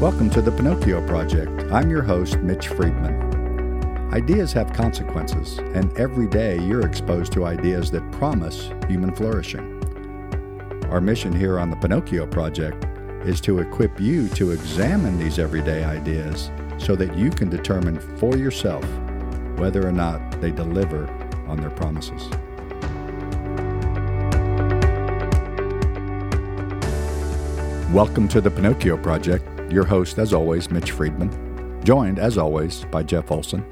Welcome to the Pinocchio Project. I'm your host, Mitch Friedman. Ideas have consequences, and every day you're exposed to ideas that promise human flourishing. Our mission here on the Pinocchio Project is to equip you to examine these everyday ideas so that you can determine for yourself whether or not they deliver on their promises. Welcome to the Pinocchio Project. Your host, as always, Mitch Friedman, joined, as always, by Jeff Olson.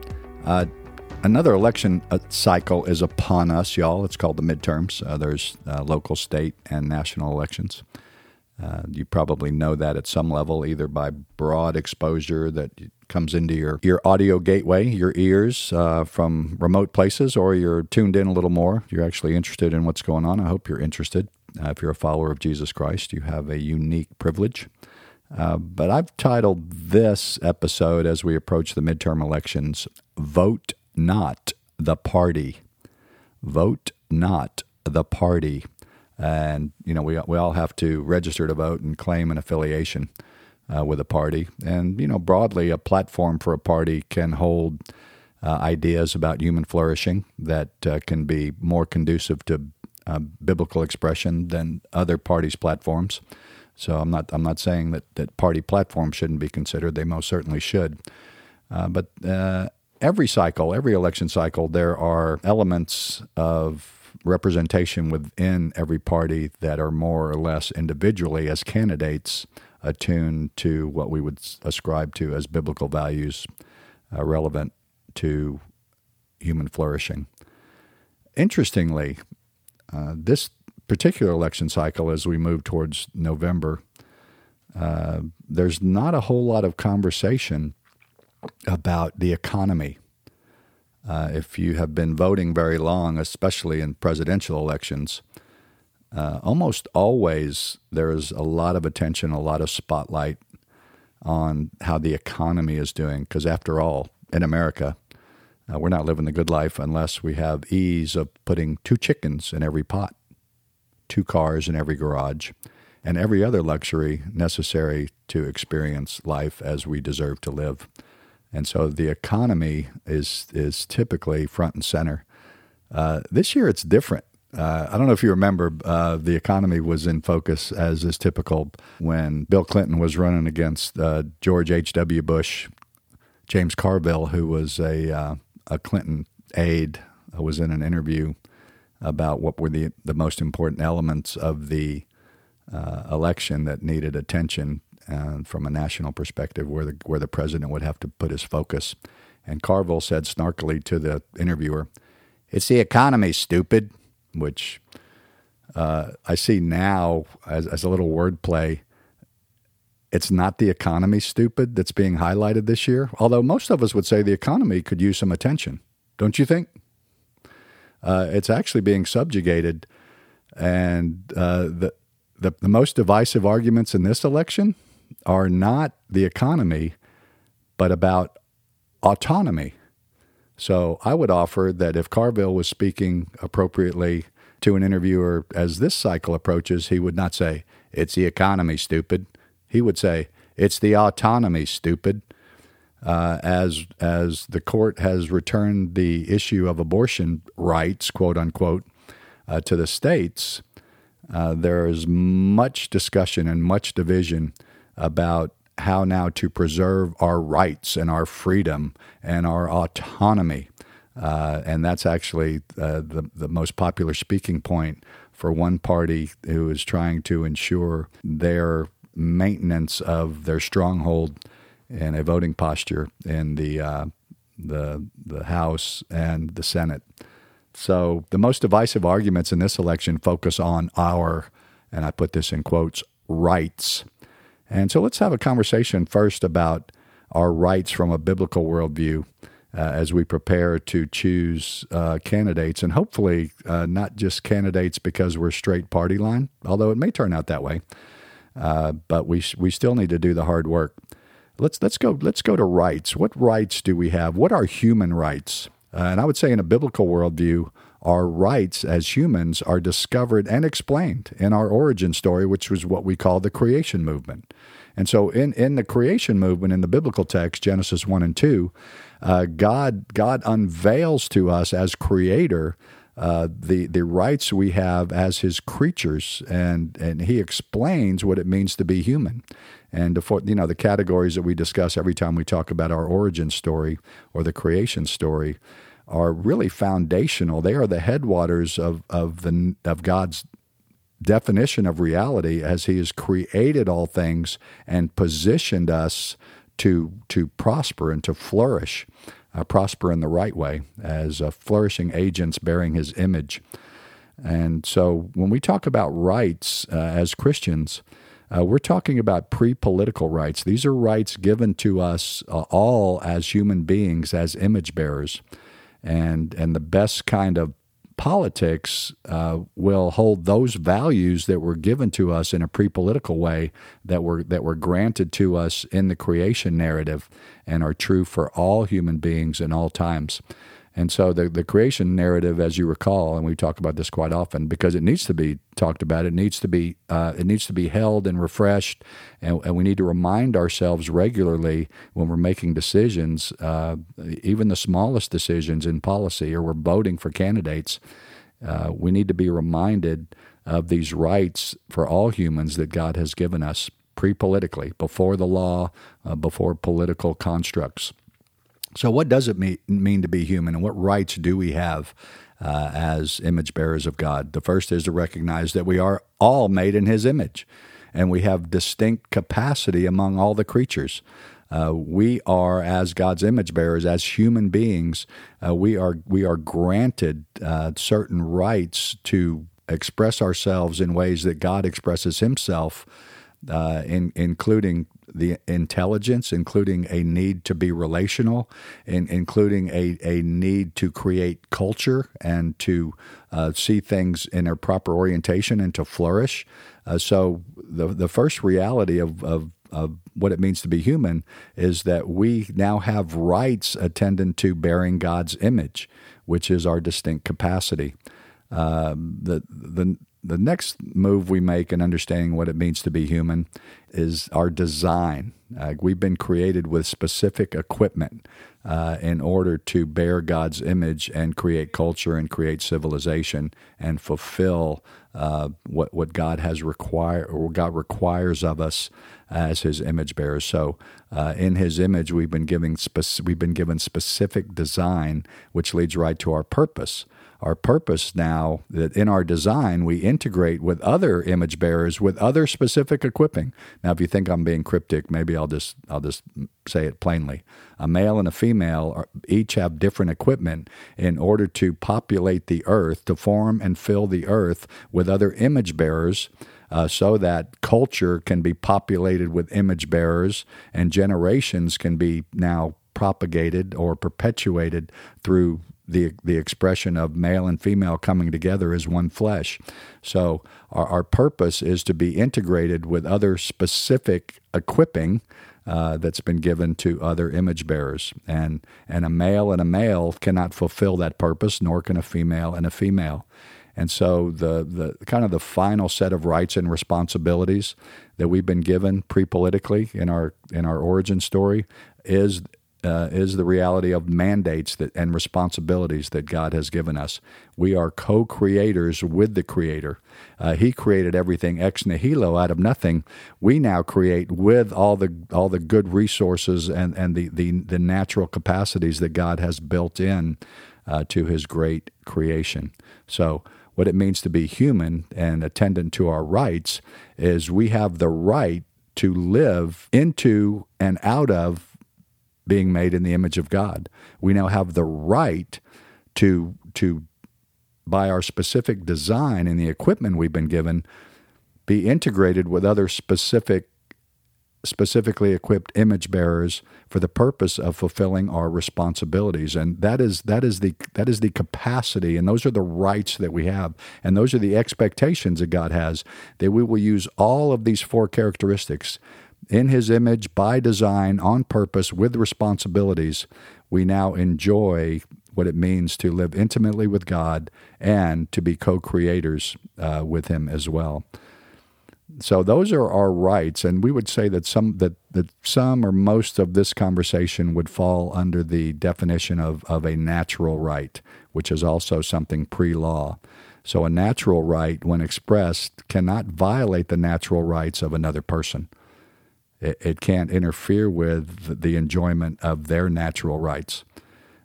Uh, another election uh, cycle is upon us, y'all. It's called the midterms. Uh, there's uh, local, state, and national elections. Uh, you probably know that at some level, either by broad exposure that comes into your, your audio gateway, your ears uh, from remote places, or you're tuned in a little more. You're actually interested in what's going on. I hope you're interested. If you're a follower of Jesus Christ, you have a unique privilege. Uh, but I've titled this episode as we approach the midterm elections Vote Not the Party. Vote Not the Party and you know we we all have to register to vote and claim an affiliation uh, with a party. And you know broadly, a platform for a party can hold uh, ideas about human flourishing that uh, can be more conducive to uh, biblical expression than other parties' platforms. So I'm not I'm not saying that that party platforms shouldn't be considered. They most certainly should. Uh, but uh, every cycle, every election cycle, there are elements of representation within every party that are more or less individually as candidates attuned to what we would ascribe to as biblical values uh, relevant to human flourishing. Interestingly, uh, this particular election cycle, as we move towards November, uh, there's not a whole lot of conversation about the economy uh, if you have been voting very long, especially in presidential elections, uh, almost always there is a lot of attention, a lot of spotlight on how the economy is doing. Because after all, in America, uh, we're not living the good life unless we have ease of putting two chickens in every pot, two cars in every garage, and every other luxury necessary to experience life as we deserve to live. And so the economy is is typically front and center. Uh, this year it's different. Uh, I don't know if you remember, uh, the economy was in focus as is typical when Bill Clinton was running against uh, George H.W. Bush. James Carville, who was a, uh, a Clinton aide, uh, was in an interview about what were the, the most important elements of the election that needed attention and from a national perspective, where the where the president would have to put his focus. And Carville said snarkily to the interviewer, "It's the economy, stupid," which uh, I see now as, as a little wordplay. It's not the economy, stupid, that's being highlighted this year. Although most of us would say the economy could use some attention, don't you think? Uh, it's actually being subjugated, and uh, the, the the most divisive arguments in this election are not the economy, but about autonomy. So I would offer that if Carville was speaking appropriately to an interviewer as this cycle approaches, he would not say, It's the economy, stupid. He would say, It's the autonomy, stupid. Uh, as as the court has returned the issue of abortion rights, quote unquote, uh, to the states, uh, there is much discussion and much division about how now to preserve our rights and our freedom and our autonomy. Uh, and that's actually uh, the, the most popular speaking point for one party who is trying to ensure their maintenance of their stronghold in a voting posture in the, uh, the, the House and the Senate. So the most divisive arguments in this election focus on our, and I put this in quotes, rights and so let's have a conversation first about our rights from a biblical worldview uh, as we prepare to choose uh, candidates, and hopefully uh, not just candidates because we're straight party line, although it may turn out that way. Uh, but we we still need to do the hard work. Let's let's go let's go to rights. What rights do we have? What are human rights? Uh, and I would say in a biblical worldview, our rights as humans are discovered and explained in our origin story, which was what we call the creation movement. And so, in, in the creation movement, in the biblical text, Genesis 1 and 2, uh, God, God unveils to us as creator uh, the the rights we have as his creatures, and and he explains what it means to be human, and the you know the categories that we discuss every time we talk about our origin story or the creation story are really foundational. They are the headwaters of of the of God's definition of reality as He has created all things and positioned us to to prosper and to flourish uh, prosper in the right way as uh, flourishing agents bearing his image. And so when we talk about rights uh, as Christians, uh, we're talking about pre political rights. These are rights given to us uh, all as human beings, as image bearers. And, and the best kind of politics uh, will hold those values that were given to us in a pre-political way that were that were granted to us in the creation narrative and are true for all human beings in all times. And so the, the creation narrative, as you recall, and we talk about this quite often, because it needs to be talked about, it needs to be uh, it needs to be held and refreshed, and, and, we need to remind ourselves regularly when we're making decisions, uh, even the smallest decisions in policy, or we're voting for candidates. Uh, we need to be reminded of these rights for all humans that God has given us pre-politically, before the law, uh, before political constructs. So, what does it mean, to be human, and what rights do we have uh, as image bearers of God? The first is to recognize that we are all made in His image, and we have distinct capacity among all the creatures. Uh, we are, as God's image bearers, as human beings, uh, we are we are granted uh, certain rights to express ourselves in ways that God expresses Himself, uh, in, including the intelligence, including a need to be relational, in, including a, a need to create culture and to uh, see things in their proper orientation and to flourish. Uh, so, the, the first reality of, of, of what it means to be human is that we now have rights attendant to bearing God's image, which is our distinct capacity. Um, the the the next move we make in understanding what it means to be human is our design. Uh, we've been created with specific equipment uh, in order to bear God's image and create culture and create civilization and fulfill uh, what what God has required or God requires of us as His image bearers. So, uh, in His image, we've been spec- we've been given specific design, which leads right to our purpose our purpose now that in our design we integrate with other image bearers with other specific equipping. Now, if you think I'm being cryptic, maybe I'll just I'll just say it plainly. A male and a female are, each have different equipment in order to populate the earth, to form and fill the earth with other image bearers. Uh, so that culture can be populated with image bearers and generations can be now propagated or perpetuated through the the expression of male and female coming together as one flesh. So our, our purpose is to be integrated with other specific equipping uh, that's been given to other image bearers, and and a male and a male cannot fulfill that purpose, nor can a female and a female. And so the the kind of the final set of rights and responsibilities that we've been given pre-politically in our in our origin story is uh, is the reality of mandates that, and responsibilities that God has given us. We are co creators with the Creator. Uh, he created everything ex nihilo out of nothing. We now create with all the, all the good resources and, and the, the, the natural capacities that God has built in uh, to His great creation. So, what it means to be human and attendant to our rights is we have the right to live into and out of being made in the image of God. We now have the right to to by our specific design and the equipment we've been given be integrated with other specific specifically equipped image bearers for the purpose of fulfilling our responsibilities and that is that is the that is the capacity and those are the rights that we have and those are the expectations that God has that we will use all of these four characteristics in his image by design on purpose with responsibilities we now enjoy what it means to live intimately with God and to be co creators uh, with Him as well. So those are our rights, and we would say that some that, that some or most of this conversation would fall under the definition of, of a natural right, which is also something pre-law. So a natural right, when expressed, cannot violate the natural rights of another person. It, it can't interfere with the enjoyment of their natural rights.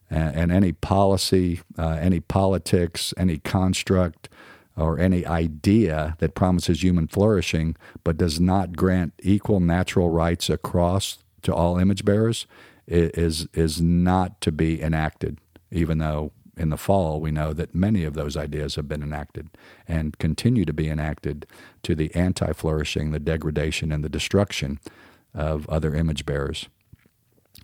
And, and any policy, uh, any politics, any construct, or any idea that promises human flourishing but does not grant equal natural rights across to all image bearers is is not to be enacted even though in the fall we know that many of those ideas have been enacted and continue to be enacted to the anti-flourishing the degradation and the destruction of other image bearers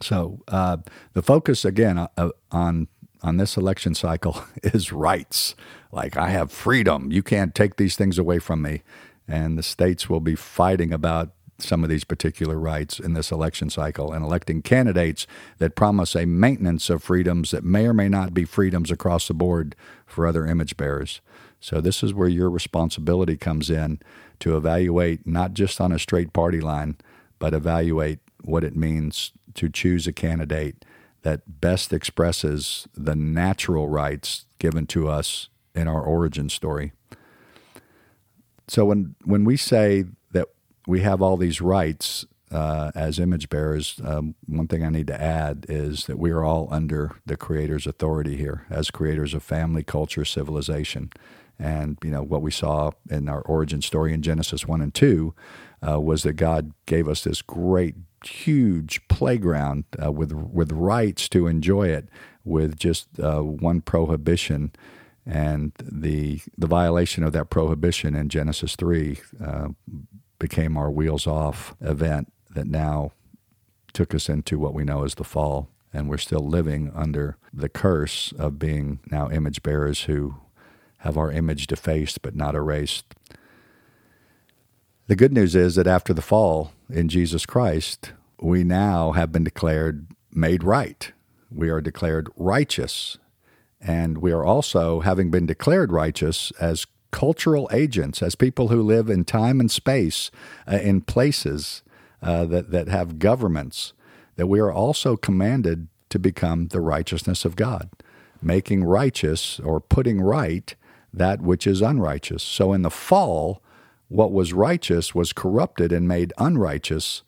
so uh, the focus again uh, on on this election cycle is rights. Like, I have freedom. You can't take these things away from me. And the states will be fighting about some of these particular rights in this election cycle and electing candidates that promise a maintenance of freedoms that may or may not be freedoms across the board for other image bearers. So, this is where your responsibility comes in to evaluate not just on a straight party line, but evaluate what it means to choose a candidate that best expresses the natural rights given to us in our origin story. So when when we say we have all these rights uh, as image bearers, um, one thing I need to add is that we are all under the Creator's authority here as creators of family, culture, civilization. And you know what we saw in our origin story in Genesis one and two uh, was that God gave us this great huge playground uh, with with rights to enjoy it, with just uh, one prohibition, and the the violation of that prohibition in Genesis three uh, became our wheels off event that now took us into what we know as the fall, and we're still living under the curse of being now image bearers who have our image defaced but not erased. The good news is that after the fall in Jesus Christ, we now have been declared made right. We are declared righteous. And we are also, having been declared righteous, as cultural agents, as people who live in time and space, uh, in places uh, that, that have governments, that we are also commanded to become the righteousness of God, making righteous or putting right that which is unrighteous. So in the fall, what was righteous was corrupted and made unrighteous.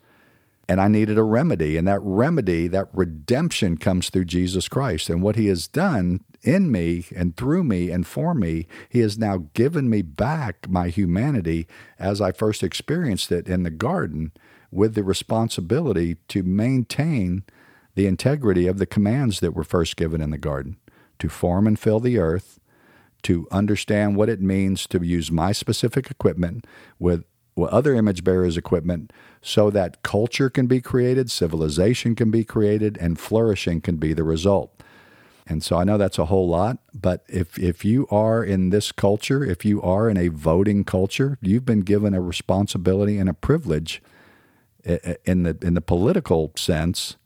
And I needed a remedy. And that remedy, that redemption comes through Jesus Christ. And what he has done in me and through me and for me, he has now given me back my humanity as I first experienced it in the garden with the responsibility to maintain the integrity of the commands that were first given in the garden to form and fill the earth, to understand what it means to use my specific equipment with, other image bearers' equipment so that culture can be created, civilization can be created, and flourishing can be the result. And so I know that's a whole lot, but if, if you are in this culture, if you are in a voting culture, you've been given a responsibility and a privilege in the, in the political sense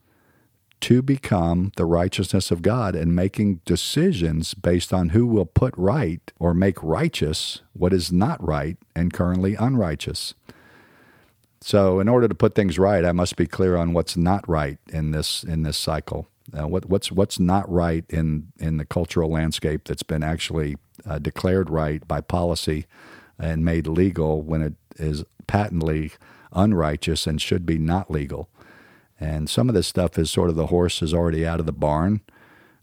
to become the righteousness of God and making decisions based on who will put right or make righteous what is not right and currently unrighteous. So, in order to put things right, I must be clear on what's not right in this in this cycle. Uh, what, what's what's not right in in the cultural landscape that's been actually uh, declared right by policy and made legal when it is patently unrighteous and should be not legal. And some of this stuff is sort of the horse is already out of the barn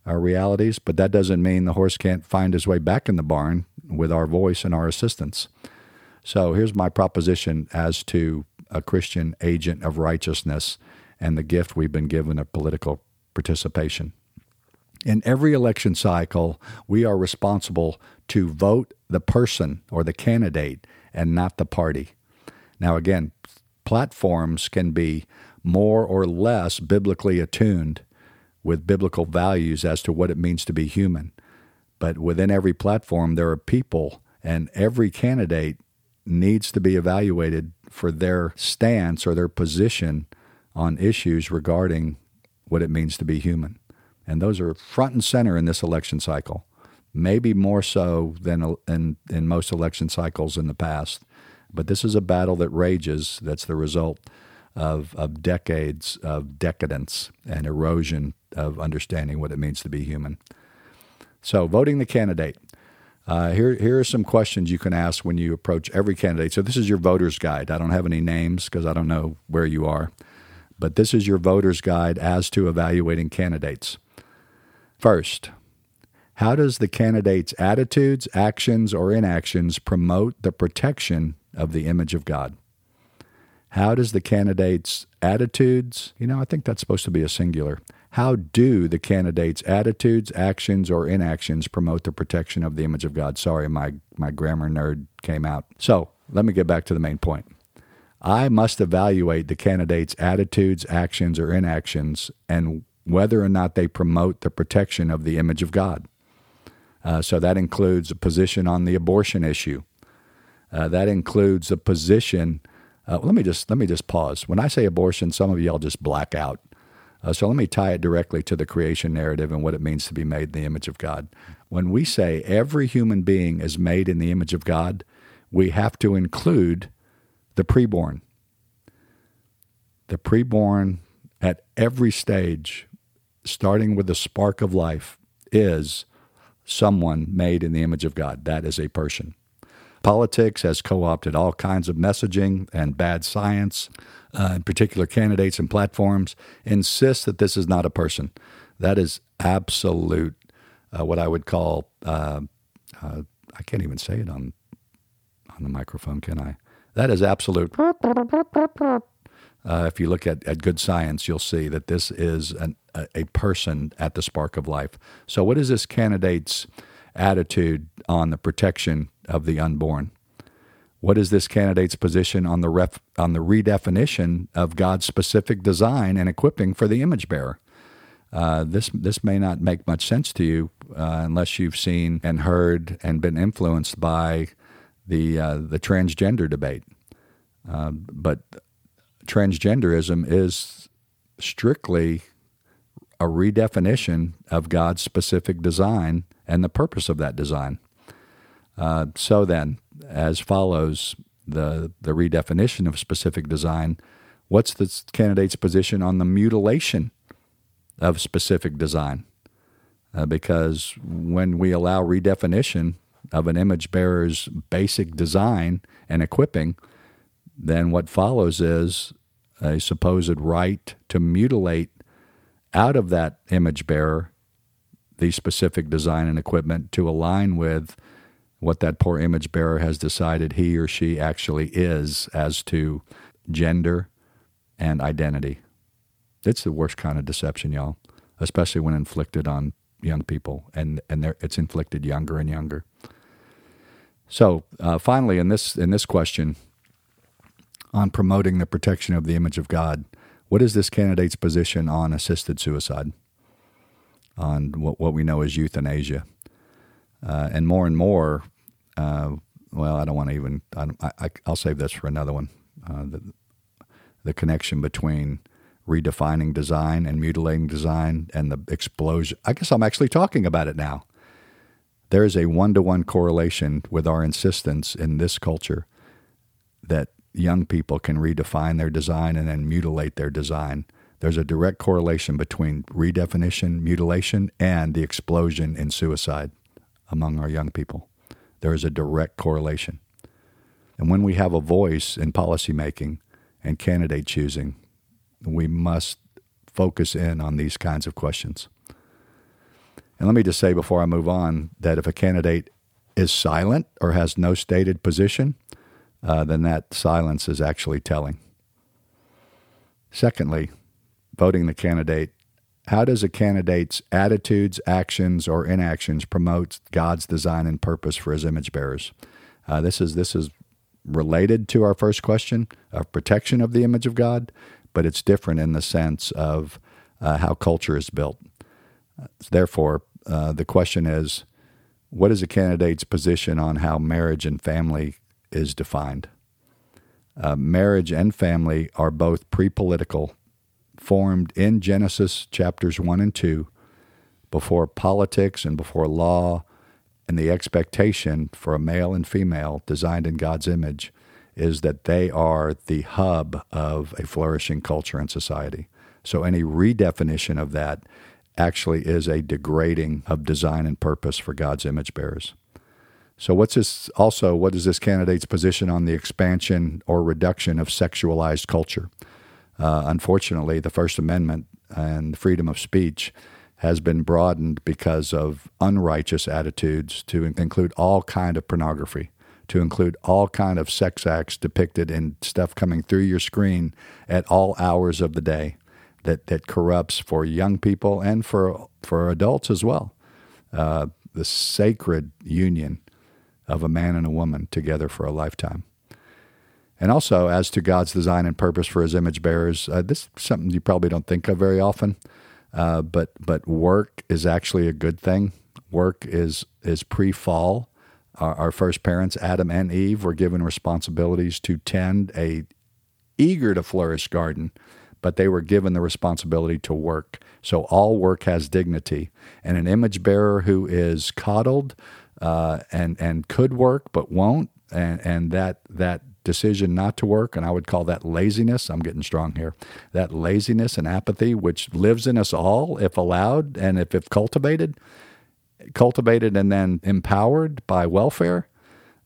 our realities, but that doesn't mean the horse can't find his way back in the barn with our voice and our assistance. So here's my proposition as to a Christian agent of righteousness and the gift we've been given of political participation. In every election cycle, we are responsible to vote the person or the candidate and not the party. Now, again, platforms can be more or less biblically attuned with biblical values as to what it means to be human. But within every platform, there are people, and every candidate needs to be evaluated for their stance or their position on issues regarding what it means to be human. And those are front and center in this election cycle, maybe more so than in, in most election cycles in the past. But this is a battle that rages that's the result of, of decades of decadence and erosion of understanding what it means to be human. So, voting the candidate. Uh, here, here are some questions you can ask when you approach every candidate. So, this is your voter's guide. I don't have any names because I don't know where you are, but this is your voter's guide as to evaluating candidates. First, how does the candidate's attitudes, actions, or inactions promote the protection of the image of God? How does the candidate's attitudes, you know, I think that's supposed to be a singular. How do the candidate's attitudes, actions, or inactions promote the protection of the image of God? Sorry, my, my grammar nerd came out. So let me get back to the main point. I must evaluate the candidate's attitudes, actions, or inactions and whether or not they promote the protection of the image of God. Uh, so that includes a position on the abortion issue. Uh, that includes a position. Uh, let me just let me just pause. When I say abortion, some of y'all just black out. Uh, so let me tie it directly to the creation narrative and what it means to be made in the image of God. When we say every human being is made in the image of God, we have to include the preborn. The preborn at every stage, starting with the spark of life, is someone made in the image of God. That is a person. Politics has co opted all kinds of messaging and bad science uh, particular candidates and platforms insist that this is not a person. That is absolute, uh, what I would call, uh, uh I can't even say it on on the microphone, can I? That is absolute. Uh, if you look at, at good science, you'll see that this is an, a, a person at the spark of life. So, what is this candidate's attitude on the protection of the unborn? What is this candidate's position on the ref, on the redefinition of God's specific design and equipping for the image bearer? Uh, this this may not make much sense to you uh, unless you've seen and heard and been influenced by the uh, the transgender debate. Uh, but transgenderism is strictly a redefinition of God's specific design and the purpose of that design. Uh, so then, as follows the, the redefinition of specific design. What's the candidate's position on the mutilation of specific design? Uh, because when we allow redefinition of an image bearer's basic design and equipping, then what follows is a supposed right to mutilate out of that image bearer the specific design and equipment to align with what that poor image bearer has decided he or she actually is as to gender and identity. It's the worst kind of deception, y'all, especially when inflicted on young people, and and it's inflicted younger and younger. So uh, finally, in this in this question on promoting the protection of the image of God, what is this candidate's position on assisted suicide? On what, what we know as euthanasia? Uh, and more and more, uh, well, I don't want to even. I, will save this for another one. Uh, the, the connection between redefining design and mutilating design and the explosion. I guess I'm actually talking about it now. There is a one to one correlation with our insistence in this culture that young people can redefine their design and then mutilate their design. There's a direct correlation between redefinition, mutilation, and the explosion in suicide among our young people. There is a direct correlation. And when we have a voice in policymaking and candidate choosing, we must focus in on these kinds of questions. And let me just say before I move on that if a candidate is silent or has no stated position, uh, then that silence is actually telling. Secondly, voting the candidate how does a candidate's attitudes, actions, or inactions promote God's design and purpose for his image bearers? Uh, this is this is related to our first question of protection of the image of God, but it's different in the sense of uh, how culture is built. Therefore, uh, the question is, what is a candidate's position on how marriage and family is defined? Uh, marriage and family are both pre political formed in Genesis chapters 1 and 2 before politics and before law and the expectation for a male and female designed in God's image is that they are the hub of a flourishing culture and society. So any redefinition of that actually is a degrading of design and purpose for God's image bearers. So what's this also what is this candidate's position on the expansion or reduction of sexualized culture? Uh, unfortunately, the First Amendment and freedom of speech has been broadened because of unrighteous attitudes to include all kind of pornography to include all kind of sex acts depicted in stuff coming through your screen at all hours of the day that, that corrupts for young people and for for adults as well. Uh, the sacred union of a man and a woman together for a lifetime. And also, as to God's design and purpose for His image bearers, uh, this is something you probably don't think of very often. Uh, but but work is actually a good thing. Work is is pre-fall our, our first parents, Adam and Eve, were given responsibilities to tend a eager to flourish garden, but they were given the responsibility to work. So all work has dignity, and an image bearer who is coddled uh, and and could work but won't, and and that that decision not to work, and I would call that laziness. I'm getting strong here. That laziness and apathy, which lives in us all, if allowed and if, if cultivated, cultivated and then empowered by welfare,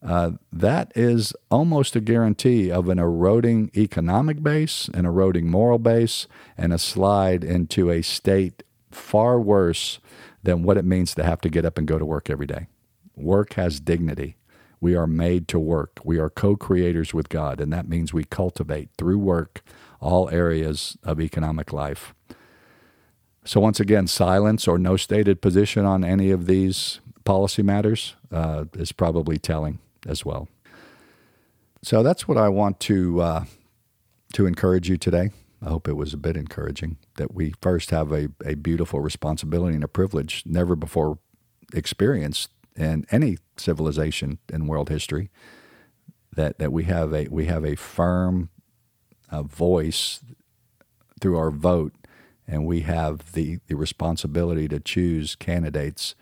uh, that is almost a guarantee of an eroding economic base, an eroding moral base, and a slide into a state far worse than what it means to have to get up and go to work every day. Work has dignity. We are made to work. We are co creators with God, and that means we cultivate through work all areas of economic life. So, once again, silence or no stated position on any of these policy matters uh, is probably telling as well. So, that's what I want to, uh, to encourage you today. I hope it was a bit encouraging that we first have a, a beautiful responsibility and a privilege never before experienced in any civilization in world history. That, that we have a we have a firm uh, voice through our vote and we have the, the responsibility to choose candidates,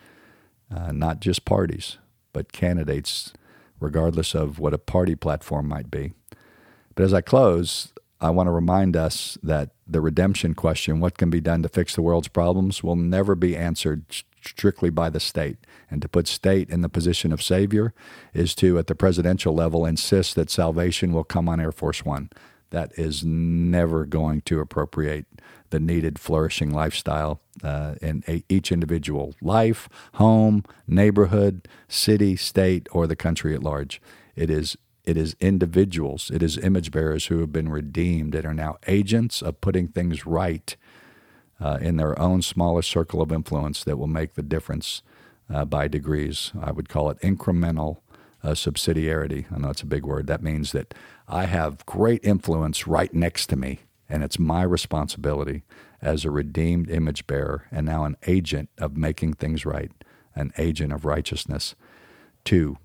uh, not just parties, but candidates, regardless of what a party platform might be. But as I close, I want to remind us that the redemption question, what can be done to fix the world's problems, will never be answered strictly by the state. And to put state in the position of savior is to, at the presidential level, insist that salvation will come on Air Force One. That is never going to appropriate the needed flourishing lifestyle uh, in a, each individual life, home, neighborhood, city, state, or the country at large. It is it is individuals, it is image bearers who have been redeemed and are now agents of putting things right uh, in their own smaller circle of influence that will make the difference uh, by degrees. I would call it incremental uh, subsidiarity. I know it's a big word. That means that I have great influence right next to me and it's my responsibility as a redeemed image bearer and now an agent of making things right, an agent of righteousness, to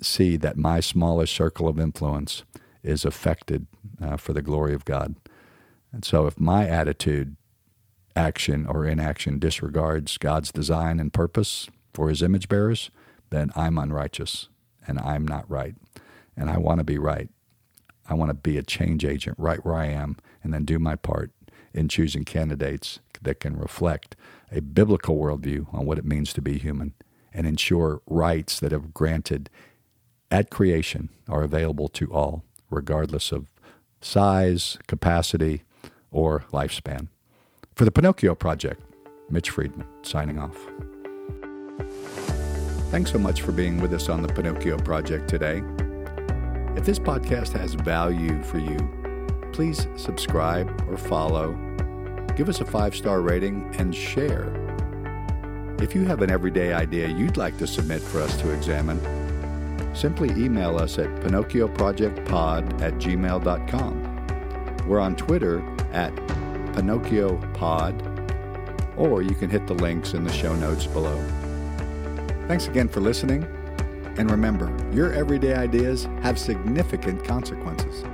see that my smallest circle of influence is affected uh, for the glory of God. And so if my attitude, action, or inaction disregards God's design and purpose for his image bearers, then I'm unrighteous and I'm not right. And I want to be right. I want to be a change agent right where I am and then do my part in choosing candidates that can reflect a biblical worldview on what it means to be human and ensure rights that are granted at creation are available to all, regardless of size, capacity, or lifespan. For the Pinocchio Project, Mitch Friedman signing off. Thanks so much for being with us on the Pinocchio Project today. If this podcast has value for you, please subscribe or follow, give us a five star rating, and share. If you have an everyday idea you'd like to submit for us to examine, simply email us at pinocchioprojectpod at gmail.com. We're on Twitter at pinocchiopod, or you can hit the links in the show notes below. Thanks again for listening, and remember, your everyday ideas have significant consequences.